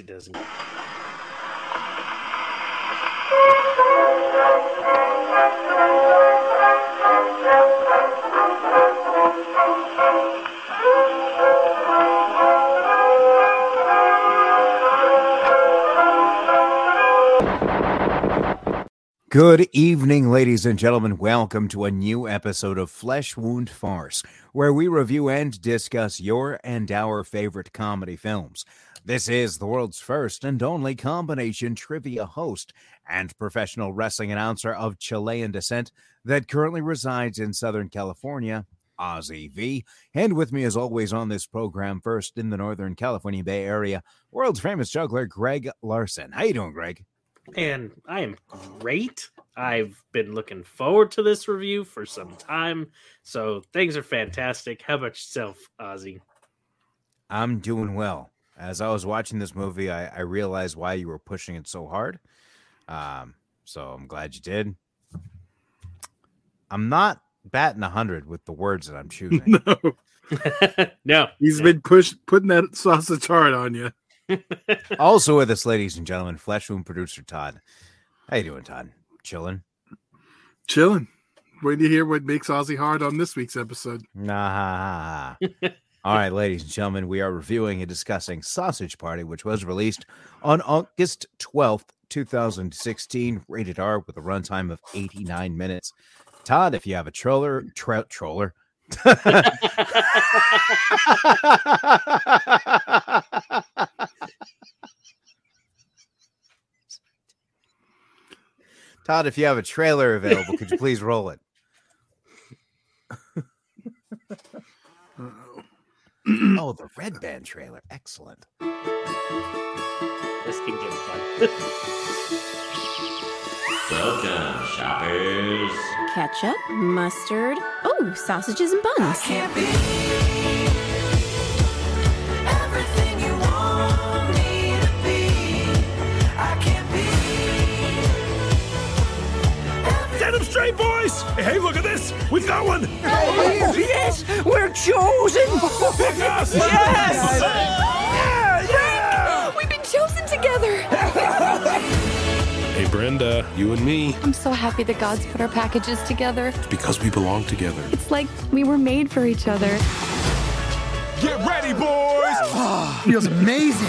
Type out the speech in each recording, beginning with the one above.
It doesn't. Good evening, ladies and gentlemen. Welcome to a new episode of Flesh Wound Farce, where we review and discuss your and our favorite comedy films. This is the world's first and only combination trivia host and professional wrestling announcer of Chilean descent that currently resides in Southern California, Ozzy V. And with me, as always, on this program, first in the Northern California Bay Area, world's famous juggler, Greg Larson. How you doing, Greg? And I am great. I've been looking forward to this review for some time. So things are fantastic. How about yourself, Ozzy? I'm doing well. As I was watching this movie, I, I realized why you were pushing it so hard. Um, so I'm glad you did. I'm not batting 100 with the words that I'm choosing. No, no. he's been push putting that sausage hard on you. also with us, ladies and gentlemen, Flesh Wound producer Todd. How you doing, Todd? Chilling? Chilling. Waiting to hear what makes Ozzy hard on this week's episode. Nah. All right, ladies and gentlemen, we are reviewing and discussing Sausage Party, which was released on August 12th, 2016, rated R with a runtime of 89 minutes. Todd, if you have a troller, tra- troller. Todd, if you have a trailer available, could you please roll it? oh, the Red Band trailer. Excellent. This can get fun. Welcome, shoppers. ketchup, mustard, oh, sausages and buns. can't be everything you want me to be. I can't be Get him straight, boys! Hey, look at this! We've got one! Oh, yes, we're chosen. Pick us! Yes! Yeah, yeah! We've been chosen together. Hey, Brenda, you and me. I'm so happy that God's put our packages together. It's because we belong together. It's like we were made for each other. Get ready, boys! Feels amazing.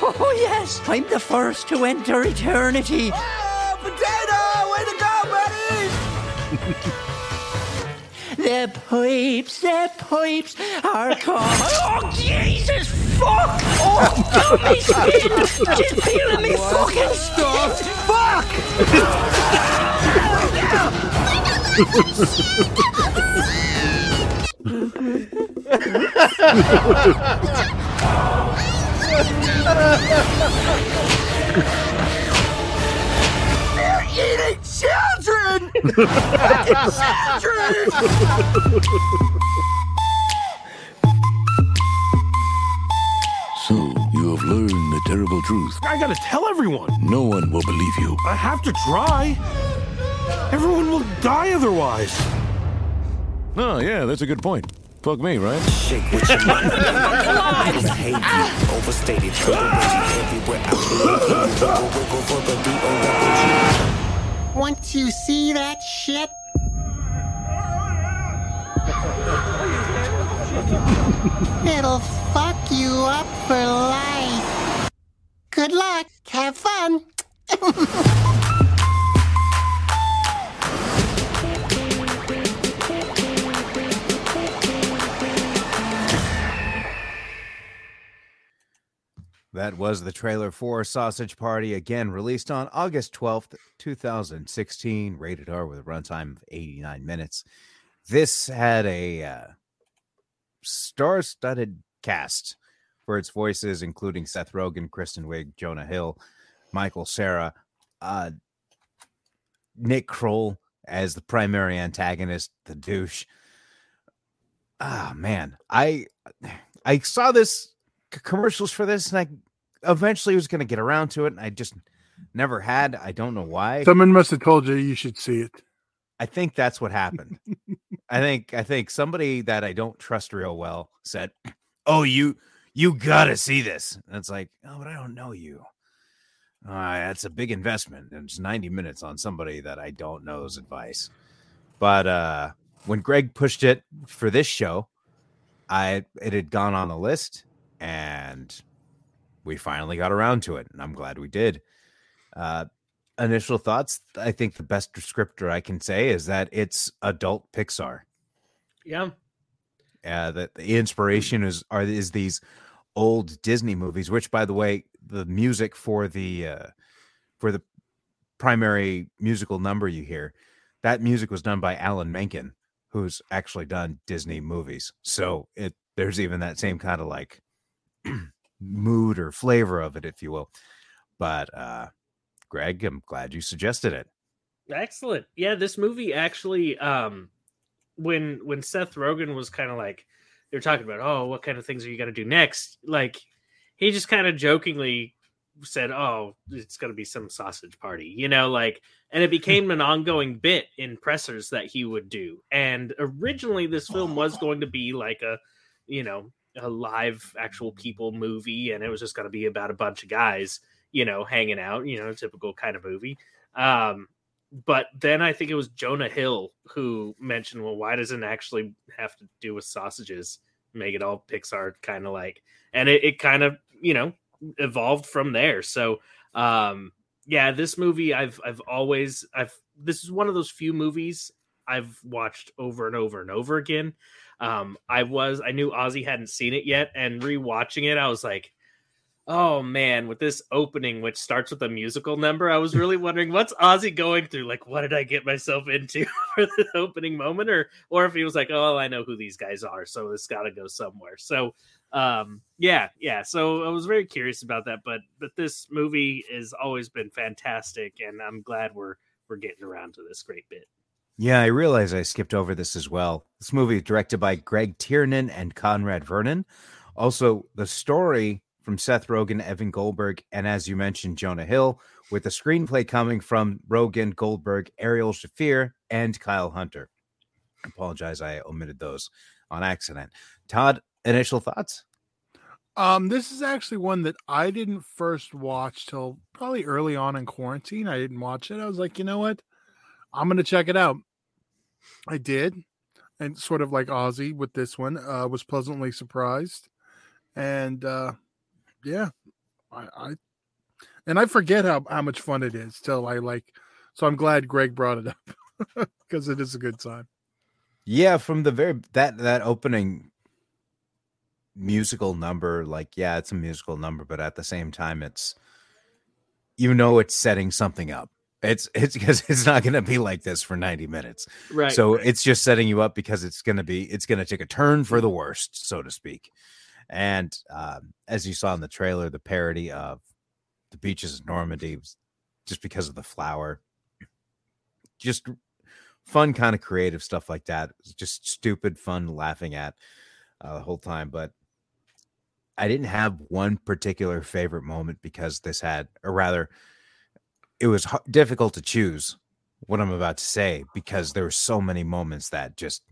Oh yes, I'm the first to enter eternity. The pipes, the pipes are coming. Oh Jesus! Fuck! Oh, got me skin! Just peeling me fucking stuff! Fuck! They're children! Children! So, you have learned the terrible truth. I gotta tell everyone. No one will believe you. I have to try. Everyone will die otherwise. Oh, yeah, that's a good point. Fuck me, right? Shake with your mind. I hate you. Overstated. Everywhere I believe you. Wiggle for the beat or rebel G. Once you see that shit, it'll fuck you up for life. Good luck. Have fun. That was the trailer for Sausage Party, again released on August 12th, 2016, rated R with a runtime of 89 minutes. This had a uh, star studded cast for its voices, including Seth Rogen, Kristen Wiig, Jonah Hill, Michael Cera, uh, Nick Kroll as the primary antagonist, the douche. Ah, man. I I saw this commercials for this, and I eventually was going to get around to it, and I just never had. I don't know why. Someone must have told you you should see it. I think that's what happened. I think I think somebody that I don't trust real well said, "Oh, you you gotta see this. And it's like, oh, but I don't know you. Uh, that's a big investment. And it's 90 minutes on somebody that I don't know's advice. But uh when Greg pushed it for this show, I it had gone on the list and we finally got around to it, and I'm glad we did. Uh initial thoughts, I think the best descriptor I can say is that it's adult Pixar. Yeah. Uh, that the inspiration is are is these old Disney movies, which by the way, the music for the uh, for the primary musical number you hear, that music was done by Alan Menken, who's actually done Disney movies. So it there's even that same kind of like mood or flavor of it, if you will. But uh Greg, I'm glad you suggested it. Excellent. Yeah, this movie actually um when when Seth Rogen was kind of like they're talking about, oh, what kind of things are you gonna do next? Like he just kind of jokingly said, "Oh, it's going to be some sausage party," you know, like, and it became an ongoing bit in pressers that he would do. And originally, this film was going to be like a, you know, a live actual people movie, and it was just going to be about a bunch of guys, you know, hanging out, you know, typical kind of movie. Um, but then I think it was Jonah Hill who mentioned, well, why doesn't it actually have to do with sausages? Make it all Pixar kind of like, and it, it kind of, you know, evolved from there. So, um, yeah, this movie I've I've always I've this is one of those few movies I've watched over and over and over again. Um, I was I knew Ozzy hadn't seen it yet, and rewatching it, I was like, oh man, with this opening, which starts with a musical number, I was really wondering what's Ozzy going through. Like, what did I get myself into for the opening moment, or or if he was like, oh, I know who these guys are, so it's got to go somewhere. So, um, yeah, yeah. So I was very curious about that, but but this movie has always been fantastic, and I'm glad we're we're getting around to this great bit. Yeah, I realize I skipped over this as well. This movie is directed by Greg Tiernan and Conrad Vernon. Also, the story from Seth Rogen, Evan Goldberg, and as you mentioned, Jonah Hill, with the screenplay coming from Rogen, Goldberg, Ariel Shaffir, and Kyle Hunter. I apologize, I omitted those on accident. Todd, initial thoughts? Um, this is actually one that I didn't first watch till probably early on in quarantine. I didn't watch it. I was like, you know what? I'm gonna check it out. I did, and sort of like Ozzy with this one, uh, was pleasantly surprised, and uh, yeah, I, I and I forget how how much fun it is till I like. So I'm glad Greg brought it up because it is a good time. Yeah, from the very that that opening musical number, like yeah, it's a musical number, but at the same time, it's you know it's setting something up. It's it's because it's not going to be like this for 90 minutes. Right. So right. it's just setting you up because it's going to be it's going to take a turn for the worst, so to speak. And um, as you saw in the trailer, the parody of the beaches of Normandy was just because of the flower. Just fun, kind of creative stuff like that. Just stupid fun laughing at uh, the whole time. But I didn't have one particular favorite moment because this had, or rather, it was h- difficult to choose what I'm about to say because there were so many moments that just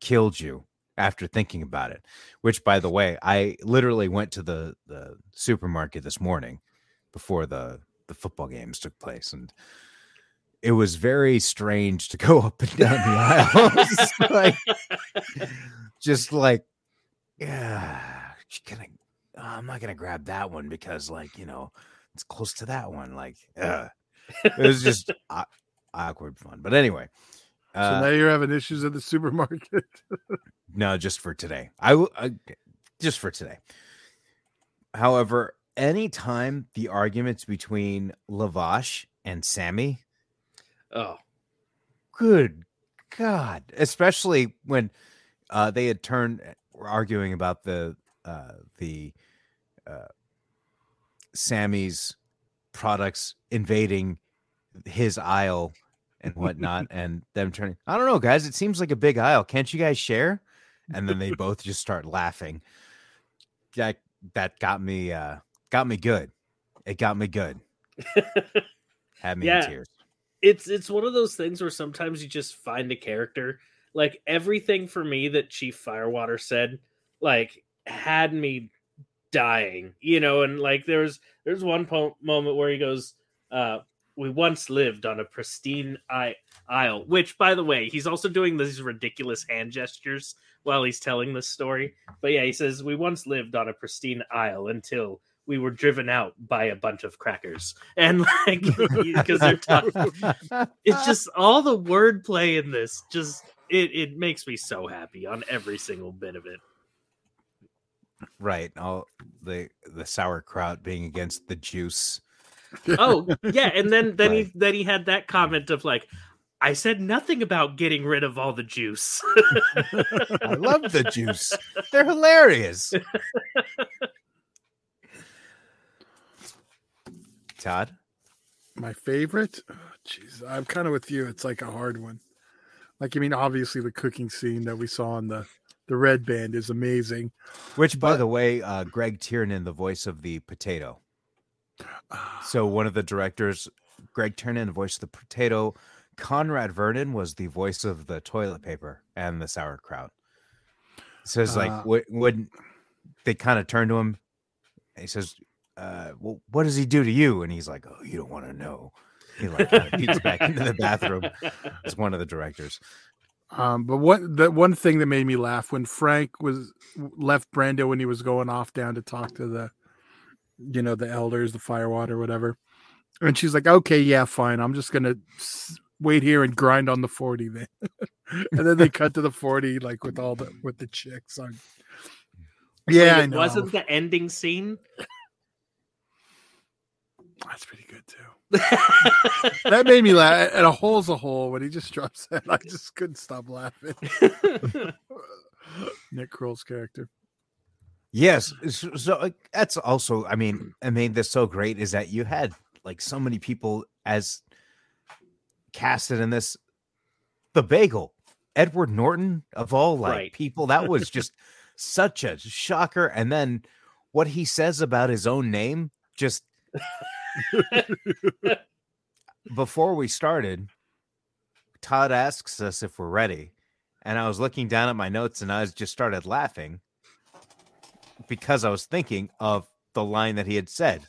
killed you after thinking about it. Which, by the way, I literally went to the the supermarket this morning before the the football games took place, and it was very strange to go up and down the aisles, like, just like, yeah, gonna, oh, I'm not gonna grab that one because, like, you know, it's close to that one. Like, uh, it was just uh, awkward fun. But anyway, uh, so now you're having issues at the supermarket. no, just for today. I will just for today. However, anytime the arguments between Lavash and Sammy, oh, good God! Especially when uh, they had turned were arguing about the uh, the uh, Sammy's products invading his aisle and whatnot, and them turning. I don't know, guys. It seems like a big aisle. Can't you guys share? And then they both just start laughing. That that got me uh got me good. It got me good. Had me yeah, in tears. It's it's one of those things where sometimes you just find a character. Like everything for me that Chief Firewater said, like had me dying, you know, and like there's there's one po- moment where he goes, uh, "We once lived on a pristine isle," which, by the way, he's also doing these ridiculous hand gestures while he's telling this story. But yeah, he says, "We once lived on a pristine isle until." We were driven out by a bunch of crackers, and like because they're tough. It's just all the wordplay in this. Just it, it makes me so happy on every single bit of it. Right. All the the sauerkraut being against the juice. Oh yeah, and then then Right. he then he had that comment of like, I said nothing about getting rid of all the juice. I love the juice. They're hilarious. Todd, My favorite? Oh, Jeez, I'm kind of with you. It's like a hard one. Like, I mean, obviously the cooking scene that we saw in the the red band is amazing. which by But- the way, uh, Greg Tiernan, the voice of the potato. So one of the directors, Greg Tiernan, the voice of the potato. Conrad Vernon was the voice of the toilet paper and the sauerkraut. So it's Uh, like what would they kind of turn to him? And he says, uh, "Well, what does he do to you?" And he's like, "Oh, you don't want to know." He like peeks back into the bathroom. It's one of the directors. Um, but what the one thing that made me laugh when Frank was left Brenda when he was going off down to talk to the, you know, the elders, the firewater, whatever, and she's like, "Okay, yeah, fine. I'm just gonna wait here and grind on the forty then." and then they cut to the forty, like with all the with the chicks on. Yeah, I it know. wasn't the ending scene. That's pretty good too. that made me laugh. And a hole's a hole when he just drops that. I just couldn't stop laughing. Nick Kroll's character. Yes. So, so that's also, I mean, I made this so great is that you had like so many people as casted in this. The bagel, Edward Norton of all like Right. people, that was just such a shocker. And then what he says about his own name, just before we started, Todd asks us if we're ready. And I was looking down at my notes and I just started laughing because I was thinking of the line that he had said.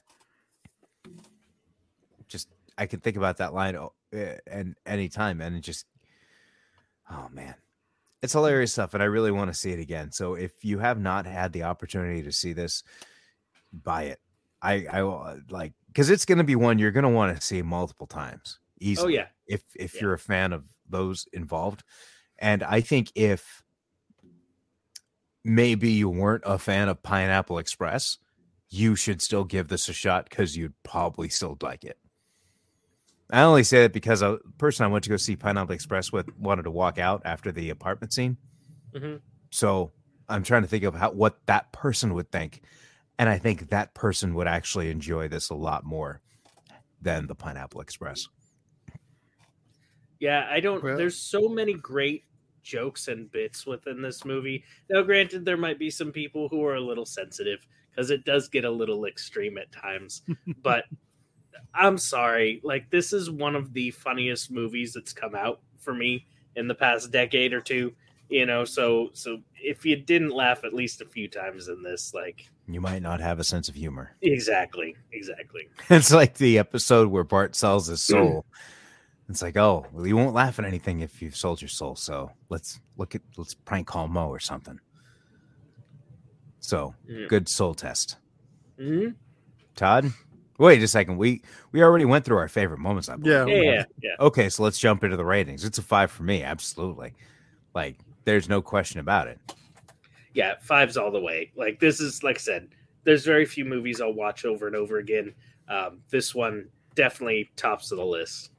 Just I can think about that line oh, any time and just oh man, it's hilarious stuff, and I really want to see it again. So if you have not had the opportunity to see this, buy it. I I will, uh, like because it's going to be one you're going to want to see multiple times. Easily, Oh, yeah. If if Yeah. you're a fan of those involved, and I think if maybe you weren't a fan of Pineapple Express, you should still give this a shot because you'd probably still like it. I only say that because a person I went to go see Pineapple Express with wanted to walk out after the apartment scene. Mhm. So I'm trying to think of how what that person would think. And I think that person would actually enjoy this a lot more than the Pineapple Express. Yeah, I don't. Well- there's so many great jokes and bits within this movie. Now, granted, there might be some people who are a little sensitive because it does get a little extreme at times. but I'm sorry. Like, this is one of the funniest movies that's come out for me in the past decade or two. You know, so so if you didn't laugh at least a few times in this, like You might not have a sense of humor. exactly, exactly. It's like the episode where Bart sells his soul. It's like, oh, well, you won't laugh at anything if you've sold your soul. So let's look at let's prank call Moe or something. So Yeah. good soul test. hmm Todd, wait a second. We we already went through our favorite moments. I believe. Yeah. Yeah, yeah, yeah. Okay, so let's jump into the ratings. It's a five for me, absolutely. Like, there's no question about it. Yeah, five's all the way. Like this is like I said, there's very few movies I'll watch over and over again. Um, this one definitely tops of the list.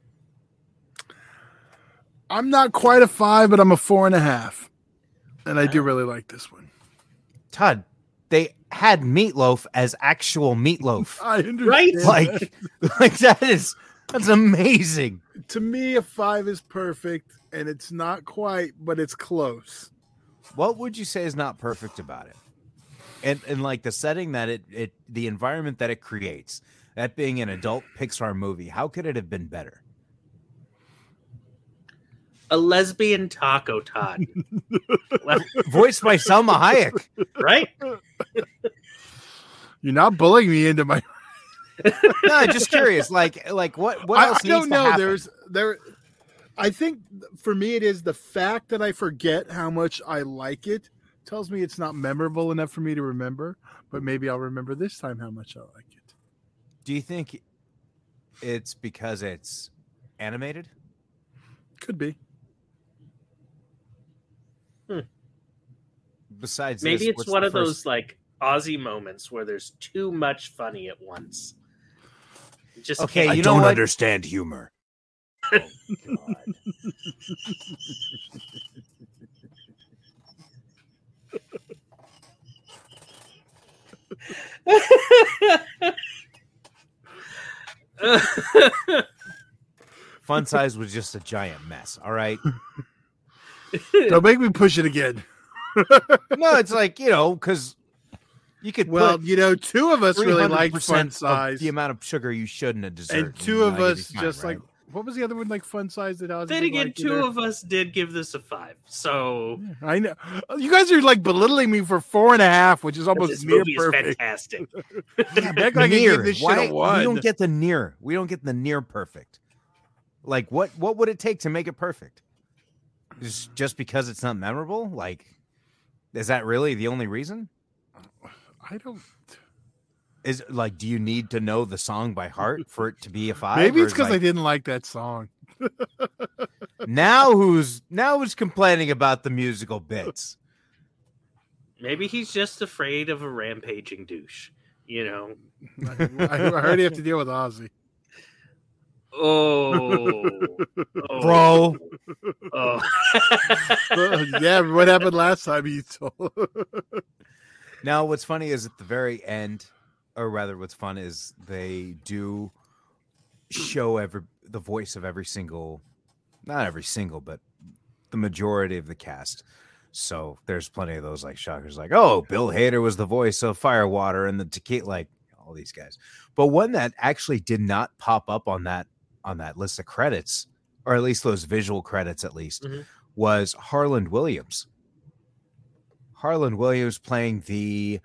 I'm not quite a five, but I'm a four and a half. And I do really like this one. Todd, they had meatloaf as actual meatloaf. I understand. Right? like, like that is that's amazing. to me, a five is perfect, and it's not quite, but it's close. What would you say is not perfect about it? And and like the setting that it it the environment that it creates, that being an adult Pixar movie, how could it have been better? A lesbian taco Todd. Voiced by Salma Hayek. right? You're not bullying me into my. no, I'm just curious. Like, like what? What else I don't needs know. to happen? There's there. I think for me, it is the fact that I forget how much I like it tells me it's not memorable enough for me to remember. But maybe I'll remember this time how much I like it. Do you think it's because it's animated? Could be. Hmm. Besides, Maybe this, it's one of first- those like Ozzy moments where there's too much funny at once. Just Okay, can't- you know what? understand humor. Fun size was just a giant mess. All right. Don't make me push it again. no, it's like you know because you could Well, put you know, two of us really liked 300% fun size, the amount of sugar you shouldn't have dessert, and two of uh, us be fine, just right? Like what was the other one like fun size that Ozzy then did again, like two either? of us did give this a five. So I know oh, you guys are like belittling me for four and a half, which is almost this near movie is perfect. fantastic. Act like near. this Why- a. We don't get the near. We don't get the near perfect. Like what? What would it take to make it perfect? Just just because it's not memorable? Like, is that really the only reason? I don't. Is like, do you need to know the song by heart for it to be a five? Maybe it's is, because I didn't like that song. now who's now who's complaining about the musical bits? Maybe he's just afraid of a rampaging douche. You know. I, I already have to deal with Ozzy. Oh, oh. Bro. Oh. Uh, yeah, what happened last time you told? Now, what's funny is at the very end, or rather, what's fun is they do show every the voice of every single, not every single, but the majority of the cast. So there's plenty of those like shockers, like oh, Bill Hader was the voice of Firewater and the tequila, like all these guys. But one that actually did not pop up on that on that list of credits, or at least those visual credits, at least, Mhm. was Harland Williams. Harland Williams playing the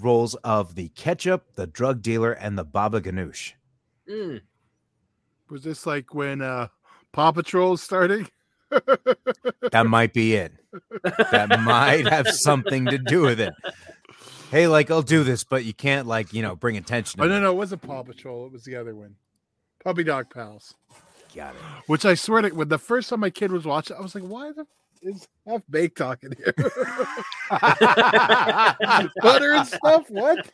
roles of the ketchup, the drug dealer, and the Baba Ganoush. Mm. Was this like when uh Paw Patrol is starting? That might be it. That might have something to do with it. Hey, like I'll do this, but you can't like you know bring attention. Oh no, it. no, it wasn't Paw Patrol. It was the other one, Puppy Dog Pals. Got it. Which I swear to, when the first time my kid was watching, I was like, "Why the is half baked talking here? Butter and stuff? What?"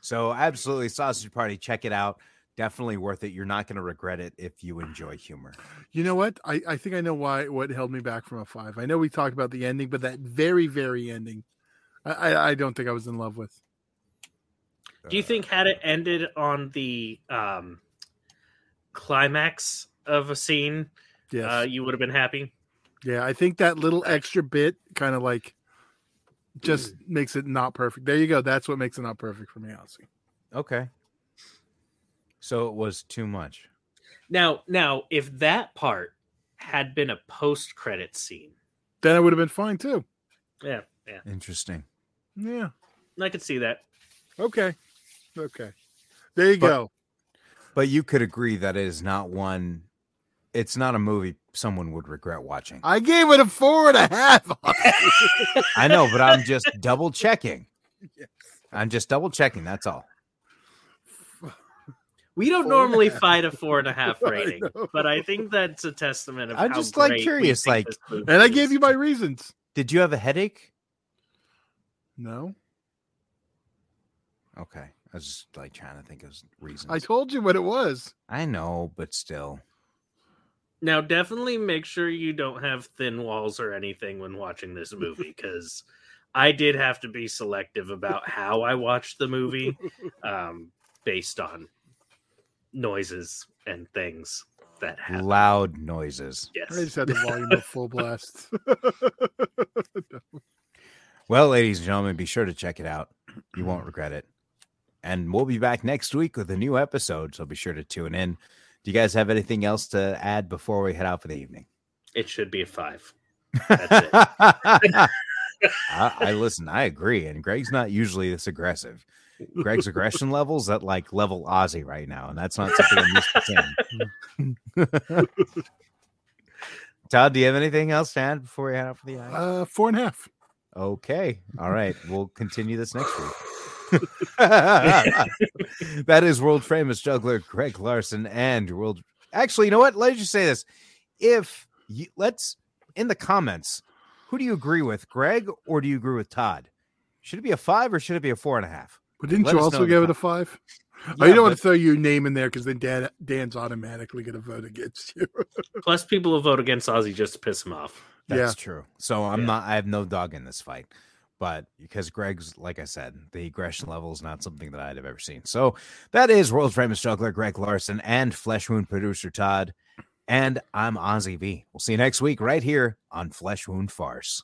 So absolutely, Sausage Party. Check it out. Definitely worth it. You're not going to regret it if you enjoy humor. You know what? I, I think I know why what held me back from a five. I know we talked about the ending, but that very very ending, I I, I don't think I was in love with. Do you think had it ended on the um, climax of a scene, Yes. uh, you would have been happy? Yeah, I think that little extra bit kind of like just makes it not perfect. There you go. That's what makes it not perfect for me, honestly. Okay. So it was too much. Now, now, if that part had been a post-credit scene, Then it would have been fine too. yeah, yeah, Interesting. Yeah. I could see that. Okay. Okay. There you But- go. But you could agree that it is not one. It's not a movie someone would regret watching. I gave it a four and a half. I know, but I'm just double checking. I'm just double checking. That's all. We don't Four and a normally fight a four and a half rating, know. but I think that's a testament of I'm how just, like, great we curious, like- this movie and I gave you my reasons. Did you have a headache? No. Okay. I was just like trying to think of reasons. I told you what it was. I know, but still. Now, definitely make sure you don't have thin walls or anything when watching this movie, because I did have to be selective about how I watched the movie, um, based on noises and things that happen. Loud noises. Yes. I just had the volume of full blast. Well, ladies and gentlemen, be sure to check it out. You won't regret it. And we'll be back next week with a new episode, so be sure to tune in. Do you guys have anything else to add before we head out for the evening? It should be a five. That's it. I, I listen. I agree, and Greg's not usually this aggressive. Greg's aggression levels at like level Ozzy right now, and that's not something I'm used to seeing. Todd, do you have anything else to add before we head out for the eye? Uh, four and a half. Okay. All right. We'll continue this next week. that is world famous juggler Greg Larson and world. Actually, you know what? Let me just say this. If you let's in the comments, who do you agree with, Greg, or do you agree with Todd? Should it be a five or should it be a four and a half? But didn't Let you also give it a com- five? oh, you don't want to throw your name in there because then Dan, Dan's automatically going to vote against you. Plus, people will vote against Ozzy just to piss him off. That's Yeah. true. So I'm Yeah. not. I have no dog in this fight, but because Greg's, like I said, the aggression level is not something that I'd have ever seen. So that is world famous juggler Greg Larson and Flesh Wound producer Todd, and I'm Ozzy V. We'll see you next week right here on Flesh Wound Farce.